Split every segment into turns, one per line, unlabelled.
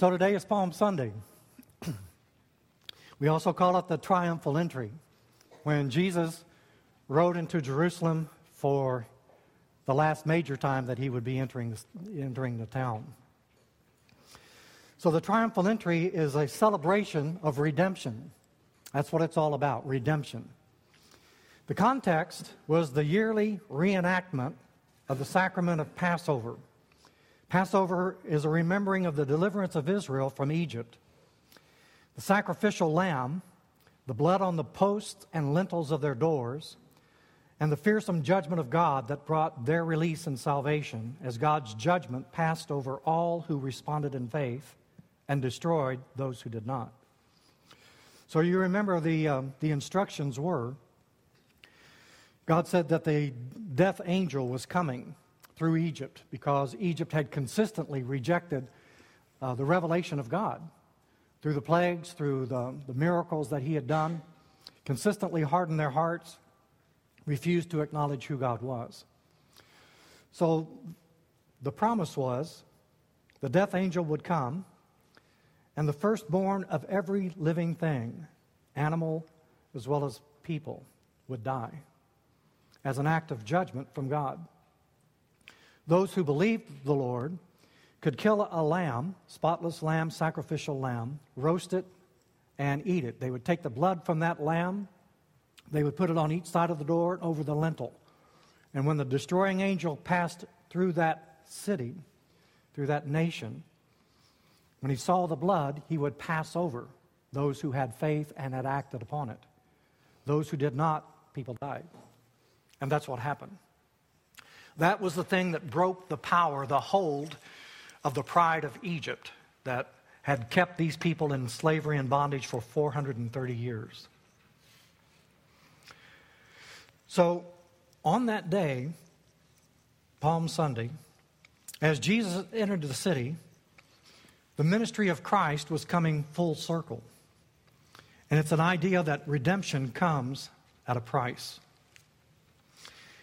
So today is Palm Sunday. we also call it the triumphal entry, when Jesus rode into Jerusalem for the last major time that he would be entering entering the town. So the triumphal entry is a celebration of redemption. That's what it's all about redemption. The context was the yearly reenactment of the sacrament of Passover. Passover is a remembering of the deliverance of Israel from Egypt. The sacrificial lamb, the blood on the posts and lintels of their doors, and the fearsome judgment of God that brought their release and salvation as God's judgment passed over all who responded in faith and destroyed those who did not. So you remember the, um, the instructions were God said that the death angel was coming through Egypt because Egypt had consistently rejected uh, the revelation of God through the plagues, through the, the miracles that he had done, consistently hardened their hearts, refused to acknowledge who God was. So the promise was the death angel would come, and the firstborn of every living thing, animal as well as people, would die as an act of judgment from God. Those who believed the Lord could kill a lamb, spotless lamb, sacrificial lamb, roast it, and eat it. They would take the blood from that lamb, they would put it on each side of the door over the lintel. And when the destroying angel passed through that city, through that nation, when he saw the blood, he would pass over those who had faith and had acted upon it. Those who did not, people died. And that's what happened. That was the thing that broke the power, the hold of the pride of Egypt that had kept these people in slavery and bondage for 430 years. So, on that day, Palm Sunday, as Jesus entered the city, the ministry of Christ was coming full circle. And it's an idea that redemption comes at a price.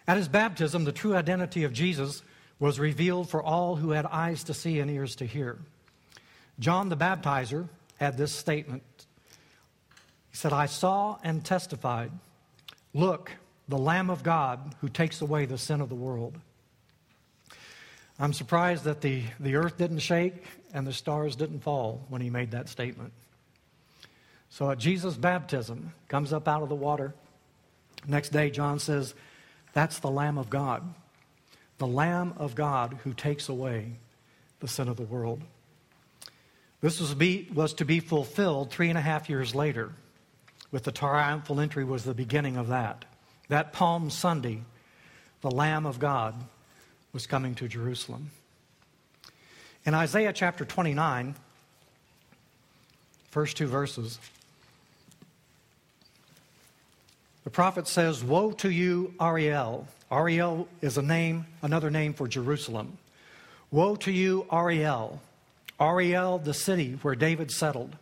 At his baptism, the true identity of Jesus was revealed for all who had eyes to see and ears to hear. John the Baptizer had this statement He said, I saw and testified, look, the Lamb of God who takes away the sin of the world. I'm surprised that the, the earth didn't shake and the stars didn't fall when he made that statement. So at Jesus' baptism, comes up out of the water. Next day, John says, that's the Lamb of God, the Lamb of God who takes away the sin of the world. This was, be, was to be fulfilled three and a half years later. With the triumphal entry was the beginning of that. That Palm Sunday, the Lamb of God was coming to Jerusalem. In Isaiah chapter 29, first two verses, The prophet says, Woe to you, Ariel. Ariel is a name, another name for Jerusalem. Woe to you, Ariel. Ariel, the city where David settled.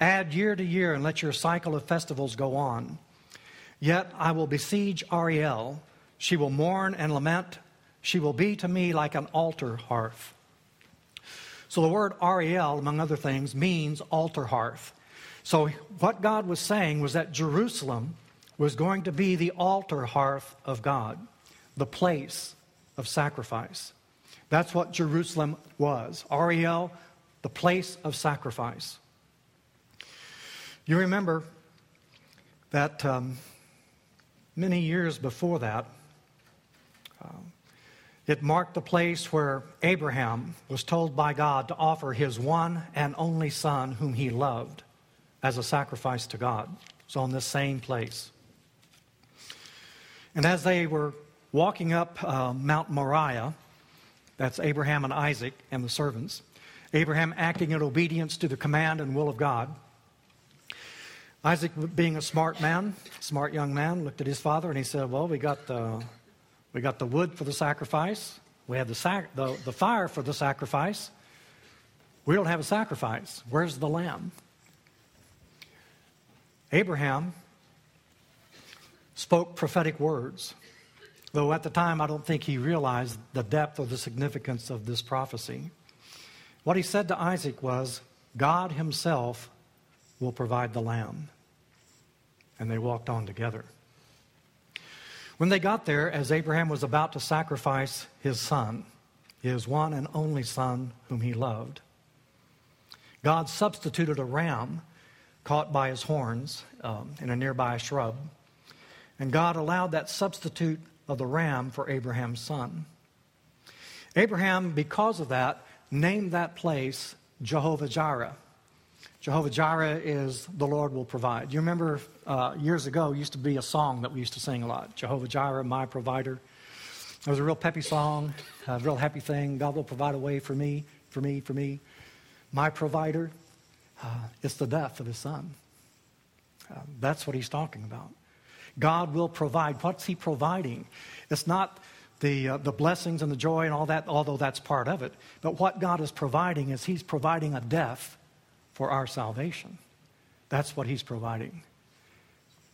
Add year to year and let your cycle of festivals go on. Yet I will besiege Ariel. She will mourn and lament. She will be to me like an altar hearth. So the word Ariel, among other things, means altar hearth. So what God was saying was that Jerusalem was going to be the altar hearth of God, the place of sacrifice. That's what Jerusalem was. Ariel, the place of sacrifice. You remember that um, many years before that, uh, it marked the place where Abraham was told by God to offer his one and only son, whom he loved, as a sacrifice to God. So, in this same place. And as they were walking up uh, Mount Moriah, that's Abraham and Isaac and the servants, Abraham acting in obedience to the command and will of God. Isaac, being a smart man, smart young man, looked at his father and he said, Well, we got the, we got the wood for the sacrifice, we have the, sac- the, the fire for the sacrifice. We don't have a sacrifice. Where's the lamb? Abraham spoke prophetic words, though at the time I don't think he realized the depth or the significance of this prophecy. What he said to Isaac was, God himself will provide the lamb. And they walked on together. When they got there, as Abraham was about to sacrifice his son, his one and only son whom he loved, God substituted a ram caught by his horns um, in a nearby shrub. And God allowed that substitute of the ram for Abraham's son. Abraham, because of that, named that place Jehovah Jireh. Jehovah Jireh is the Lord will provide. You remember uh, years ago, used to be a song that we used to sing a lot Jehovah Jireh, my provider. It was a real peppy song, a real happy thing. God will provide a way for me, for me, for me. My provider. Uh, it's the death of his son. Uh, that's what he's talking about. God will provide. What's he providing? It's not the, uh, the blessings and the joy and all that, although that's part of it. But what God is providing is he's providing a death for our salvation. That's what he's providing.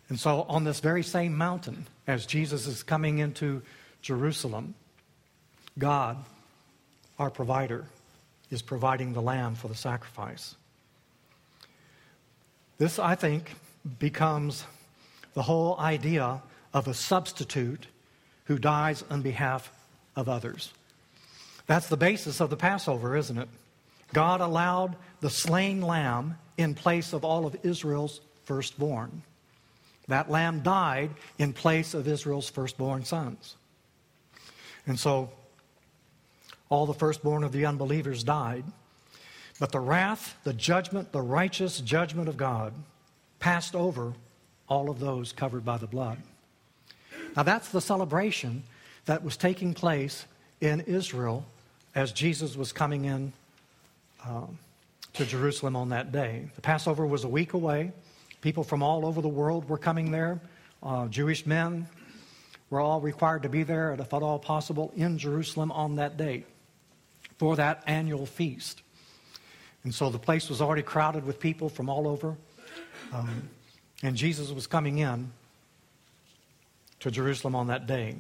And so, on this very same mountain, as Jesus is coming into Jerusalem, God, our provider, is providing the lamb for the sacrifice. This, I think, becomes the whole idea of a substitute who dies on behalf of others. That's the basis of the Passover, isn't it? God allowed the slain lamb in place of all of Israel's firstborn. That lamb died in place of Israel's firstborn sons. And so all the firstborn of the unbelievers died. But the wrath, the judgment, the righteous judgment of God passed over all of those covered by the blood. Now, that's the celebration that was taking place in Israel as Jesus was coming in um, to Jerusalem on that day. The Passover was a week away. People from all over the world were coming there. Uh, Jewish men were all required to be there, if at all possible, in Jerusalem on that day for that annual feast. And so the place was already crowded with people from all over. Um, and Jesus was coming in to Jerusalem on that day.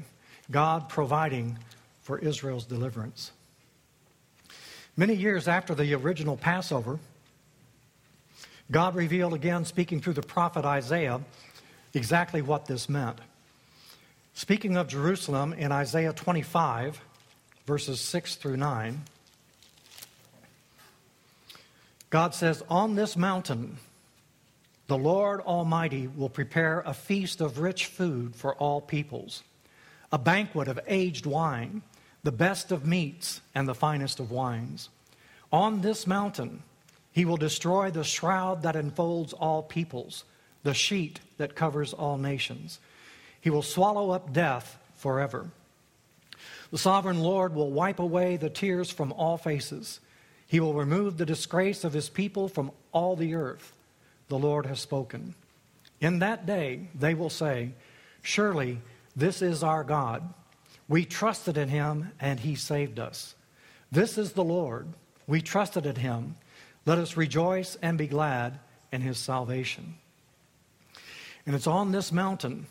God providing for Israel's deliverance. Many years after the original Passover, God revealed again, speaking through the prophet Isaiah, exactly what this meant. Speaking of Jerusalem in Isaiah 25, verses 6 through 9, God says, On this mountain, the Lord Almighty will prepare a feast of rich food for all peoples, a banquet of aged wine the best of meats and the finest of wines. On this mountain, he will destroy the shroud that enfolds all peoples, the sheet that covers all nations. He will swallow up death forever. The sovereign Lord will wipe away the tears from all faces. He will remove the disgrace of his people from all the earth. The Lord has spoken. In that day, they will say, Surely this is our God. We trusted in him, and he saved us. This is the Lord. We trusted in him. Let us rejoice and be glad in his salvation. And it's on this mountain,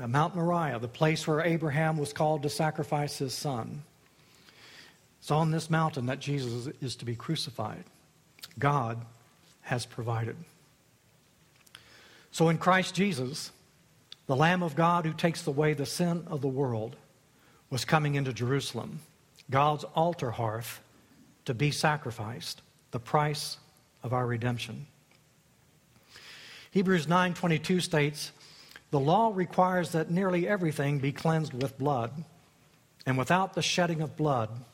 uh, Mount Moriah, the place where Abraham was called to sacrifice his son. It's on this mountain that Jesus is to be crucified. God has provided. So in Christ Jesus, the Lamb of God who takes away the sin of the world, was coming into Jerusalem, God's altar hearth, to be sacrificed, the price of our redemption. Hebrews 9:22 states, "The law requires that nearly everything be cleansed with blood, and without the shedding of blood,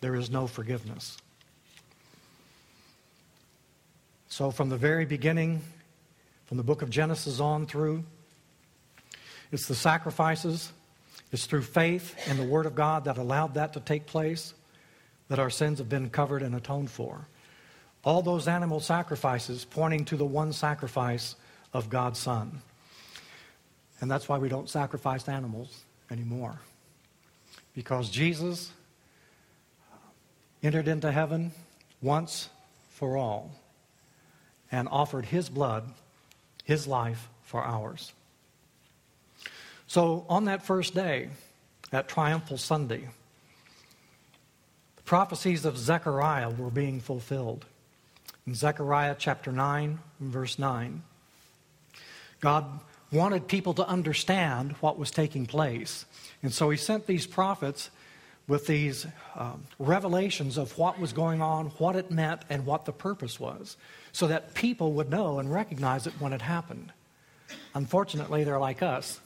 there is no forgiveness." So from the very beginning, from the book of Genesis on through, it's the sacrifices it's through faith and the Word of God that allowed that to take place that our sins have been covered and atoned for. All those animal sacrifices pointing to the one sacrifice of God's Son. And that's why we don't sacrifice animals anymore. Because Jesus entered into heaven once for all and offered his blood, his life for ours. So on that first day, that triumphal Sunday, the prophecies of Zechariah were being fulfilled. In Zechariah chapter 9, verse 9, God wanted people to understand what was taking place. And so he sent these prophets with these um, revelations of what was going on, what it meant, and what the purpose was, so that people would know and recognize it when it happened. Unfortunately, they're like us.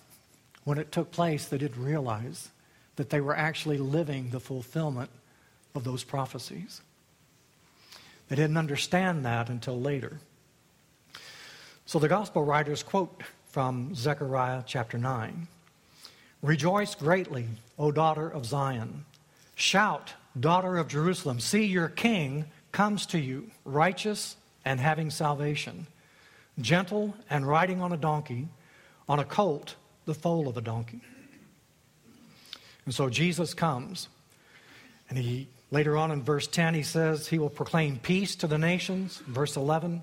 When it took place, they didn't realize that they were actually living the fulfillment of those prophecies. They didn't understand that until later. So the gospel writers quote from Zechariah chapter 9 Rejoice greatly, O daughter of Zion. Shout, daughter of Jerusalem. See, your king comes to you, righteous and having salvation, gentle and riding on a donkey, on a colt, the foal of a donkey. And so Jesus comes, and he later on in verse 10 he says he will proclaim peace to the nations. Verse 11,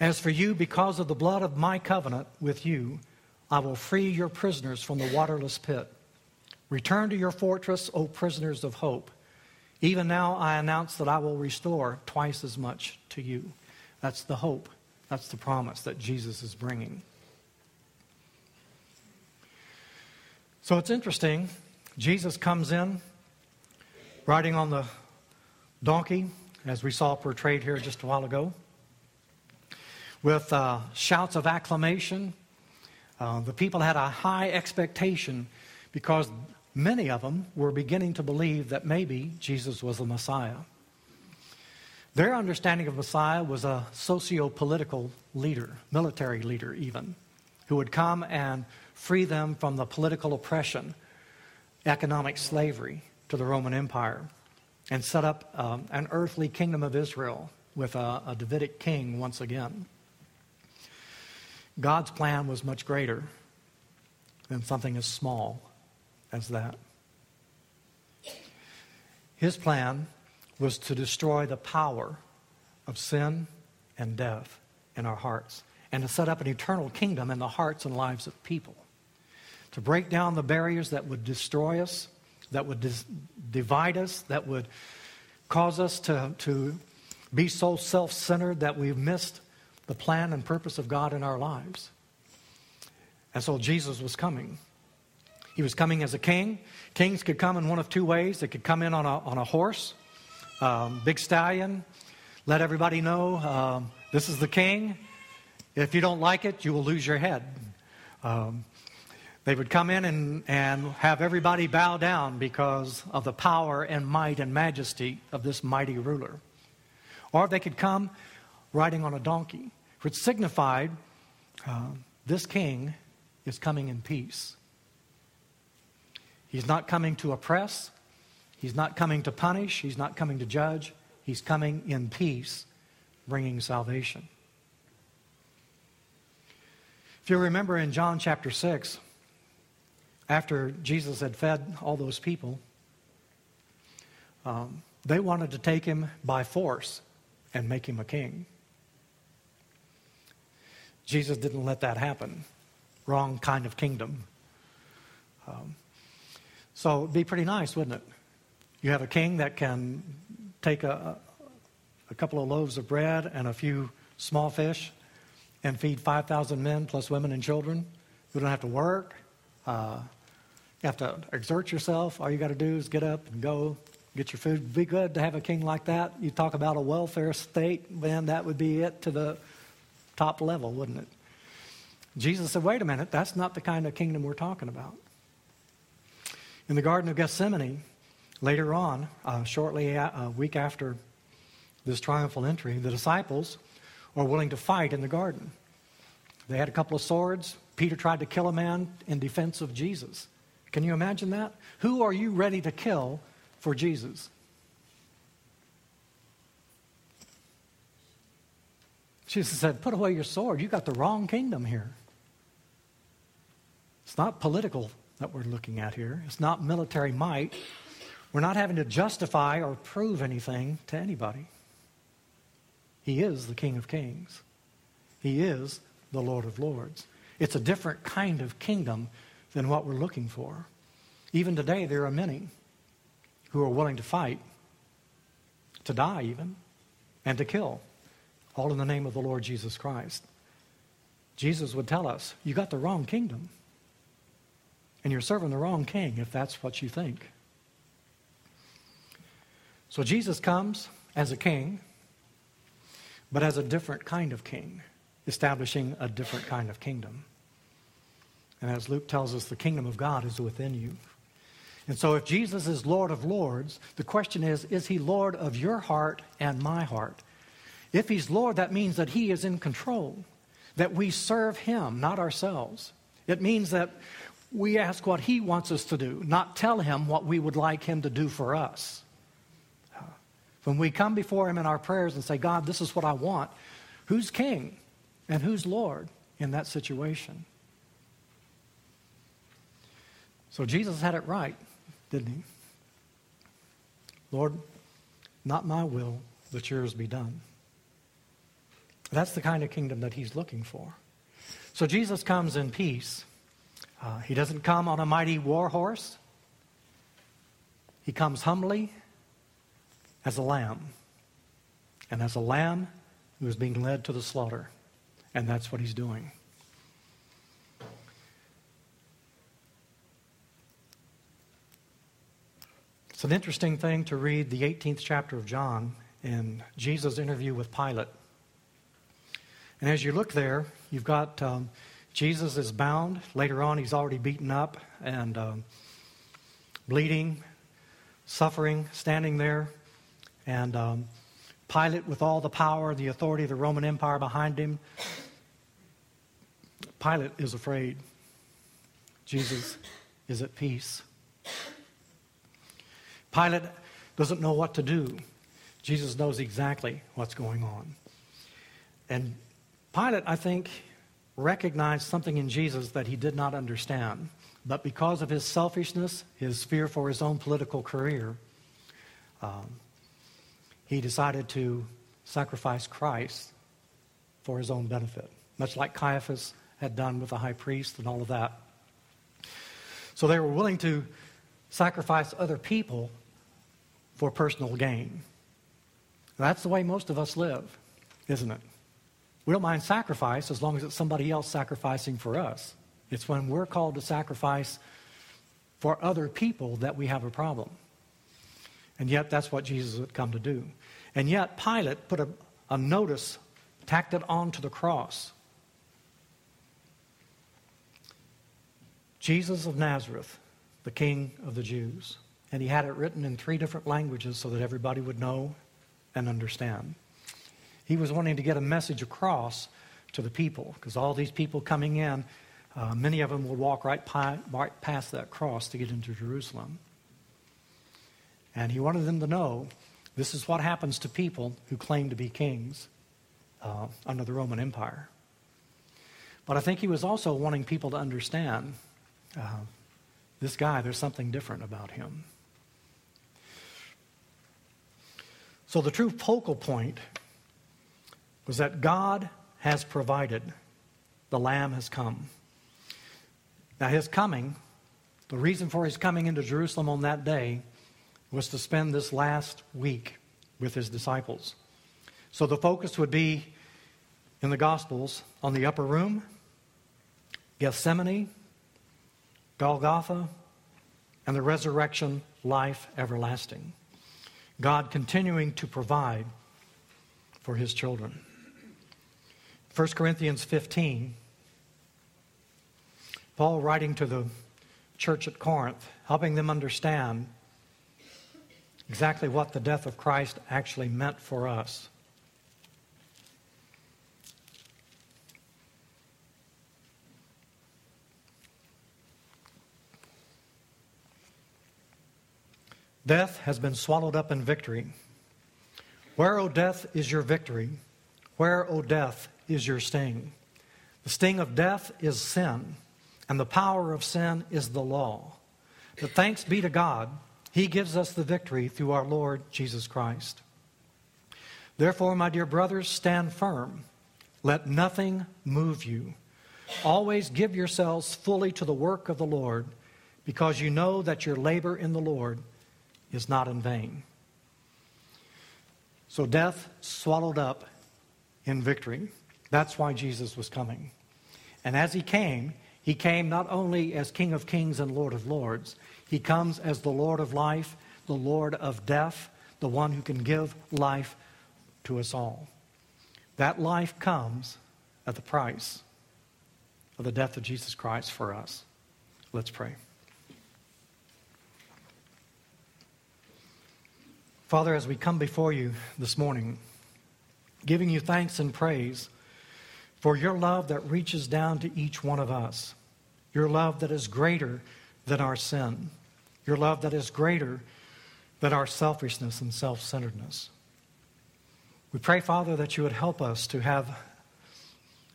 as for you, because of the blood of my covenant with you, I will free your prisoners from the waterless pit. Return to your fortress, O prisoners of hope. Even now I announce that I will restore twice as much to you. That's the hope. That's the promise that Jesus is bringing. So it's interesting. Jesus comes in riding on the donkey, as we saw portrayed here just a while ago, with uh, shouts of acclamation. Uh, the people had a high expectation because many of them were beginning to believe that maybe Jesus was the Messiah. Their understanding of Messiah was a socio political leader, military leader even, who would come and free them from the political oppression, economic slavery to the Roman Empire, and set up um, an earthly kingdom of Israel with a, a Davidic king once again. God's plan was much greater than something as small as that. His plan was to destroy the power of sin and death in our hearts and to set up an eternal kingdom in the hearts and lives of people. To break down the barriers that would destroy us, that would dis- divide us, that would cause us to, to be so self centered that we've missed the plan and purpose of God in our lives. And so Jesus was coming. He was coming as a king. Kings could come in one of two ways. They could come in on a, on a horse, um, big stallion, let everybody know um, this is the king. If you don't like it, you will lose your head. Um, they would come in and, and have everybody bow down because of the power and might and majesty of this mighty ruler. Or they could come riding on a donkey, which signified uh, this king is coming in peace. He's not coming to oppress. He's not coming to punish. He's not coming to judge. He's coming in peace, bringing salvation. If you remember in John chapter 6, after Jesus had fed all those people, um, they wanted to take him by force and make him a king. Jesus didn't let that happen. Wrong kind of kingdom. Um, so it'd be pretty nice, wouldn't it? You have a king that can take a, a couple of loaves of bread and a few small fish and feed 5,000 men plus women and children. You don't have to work. Uh, you have to exert yourself. All you got to do is get up and go get your food. It'd be good to have a king like that. You talk about a welfare state, man, that would be it to the top level, wouldn't it? Jesus said, wait a minute, that's not the kind of kingdom we're talking about. In the Garden of Gethsemane, later on, uh, shortly a, a week after this triumphal entry, the disciples are willing to fight in the garden. They had a couple of swords. Peter tried to kill a man in defense of Jesus. Can you imagine that? Who are you ready to kill for Jesus? Jesus said, Put away your sword. You got the wrong kingdom here. It's not political that we're looking at here. It's not military might. We're not having to justify or prove anything to anybody. He is the King of Kings, He is the Lord of Lords. It's a different kind of kingdom than what we're looking for. Even today, there are many who are willing to fight, to die even, and to kill, all in the name of the Lord Jesus Christ. Jesus would tell us, You got the wrong kingdom. And you're serving the wrong king if that's what you think. So Jesus comes as a king, but as a different kind of king, establishing a different kind of kingdom. And as Luke tells us, the kingdom of God is within you. And so, if Jesus is Lord of Lords, the question is is he Lord of your heart and my heart? If he's Lord, that means that he is in control, that we serve him, not ourselves. It means that we ask what he wants us to do, not tell him what we would like him to do for us. When we come before him in our prayers and say, God, this is what I want, who's king and who's Lord in that situation? So Jesus had it right, didn't he? Lord, not my will, but yours be done. That's the kind of kingdom that he's looking for. So Jesus comes in peace. Uh, he doesn't come on a mighty war horse. He comes humbly as a lamb. And as a lamb who is being led to the slaughter. And that's what he's doing. It's an interesting thing to read the 18th chapter of John in Jesus' interview with Pilate. And as you look there, you've got um, Jesus is bound. Later on, he's already beaten up and um, bleeding, suffering, standing there. And um, Pilate, with all the power, the authority of the Roman Empire behind him, Pilate is afraid. Jesus is at peace. Pilate doesn't know what to do. Jesus knows exactly what's going on. And Pilate, I think, recognized something in Jesus that he did not understand. But because of his selfishness, his fear for his own political career, um, he decided to sacrifice Christ for his own benefit, much like Caiaphas had done with the high priest and all of that. So they were willing to sacrifice other people for personal gain. That's the way most of us live, isn't it? We don't mind sacrifice as long as it's somebody else sacrificing for us. It's when we're called to sacrifice for other people that we have a problem. And yet, that's what Jesus had come to do. And yet, Pilate put a, a notice, tacked it onto the cross. Jesus of Nazareth, the King of the Jews. And he had it written in three different languages so that everybody would know and understand. He was wanting to get a message across to the people because all these people coming in, uh, many of them would walk right, pi- right past that cross to get into Jerusalem. And he wanted them to know this is what happens to people who claim to be kings uh, under the Roman Empire. But I think he was also wanting people to understand uh, this guy, there's something different about him. So the true focal point was that God has provided, the Lamb has come. Now, his coming, the reason for his coming into Jerusalem on that day was to spend this last week with his disciples. So the focus would be in the Gospels on the upper room, Gethsemane, Golgotha, and the resurrection life everlasting. God continuing to provide for his children. 1 Corinthians 15, Paul writing to the church at Corinth, helping them understand exactly what the death of Christ actually meant for us. Death has been swallowed up in victory. Where, O death, is your victory? Where, O death, is your sting? The sting of death is sin, and the power of sin is the law. But thanks be to God, He gives us the victory through our Lord Jesus Christ. Therefore, my dear brothers, stand firm. Let nothing move you. Always give yourselves fully to the work of the Lord, because you know that your labor in the Lord is not in vain. So death swallowed up in victory. That's why Jesus was coming. And as he came, he came not only as King of Kings and Lord of Lords, he comes as the Lord of life, the Lord of death, the one who can give life to us all. That life comes at the price of the death of Jesus Christ for us. Let's pray. Father, as we come before you this morning, giving you thanks and praise for your love that reaches down to each one of us, your love that is greater than our sin, your love that is greater than our selfishness and self centeredness. We pray, Father, that you would help us to have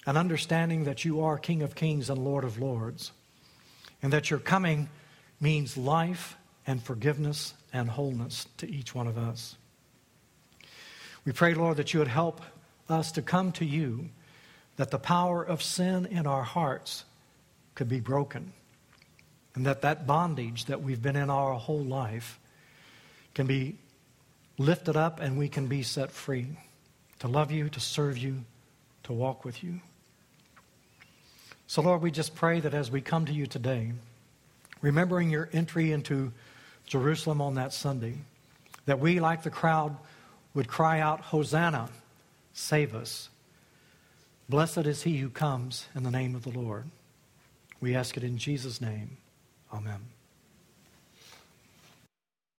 an understanding that you are King of Kings and Lord of Lords, and that your coming means life and forgiveness and wholeness to each one of us. We pray, Lord, that you would help us to come to you, that the power of sin in our hearts could be broken, and that that bondage that we've been in our whole life can be lifted up and we can be set free to love you, to serve you, to walk with you. So, Lord, we just pray that as we come to you today, remembering your entry into Jerusalem on that Sunday, that we, like the crowd, would cry out, Hosanna, save us. Blessed is he who comes in the name of the Lord. We ask it in Jesus' name. Amen.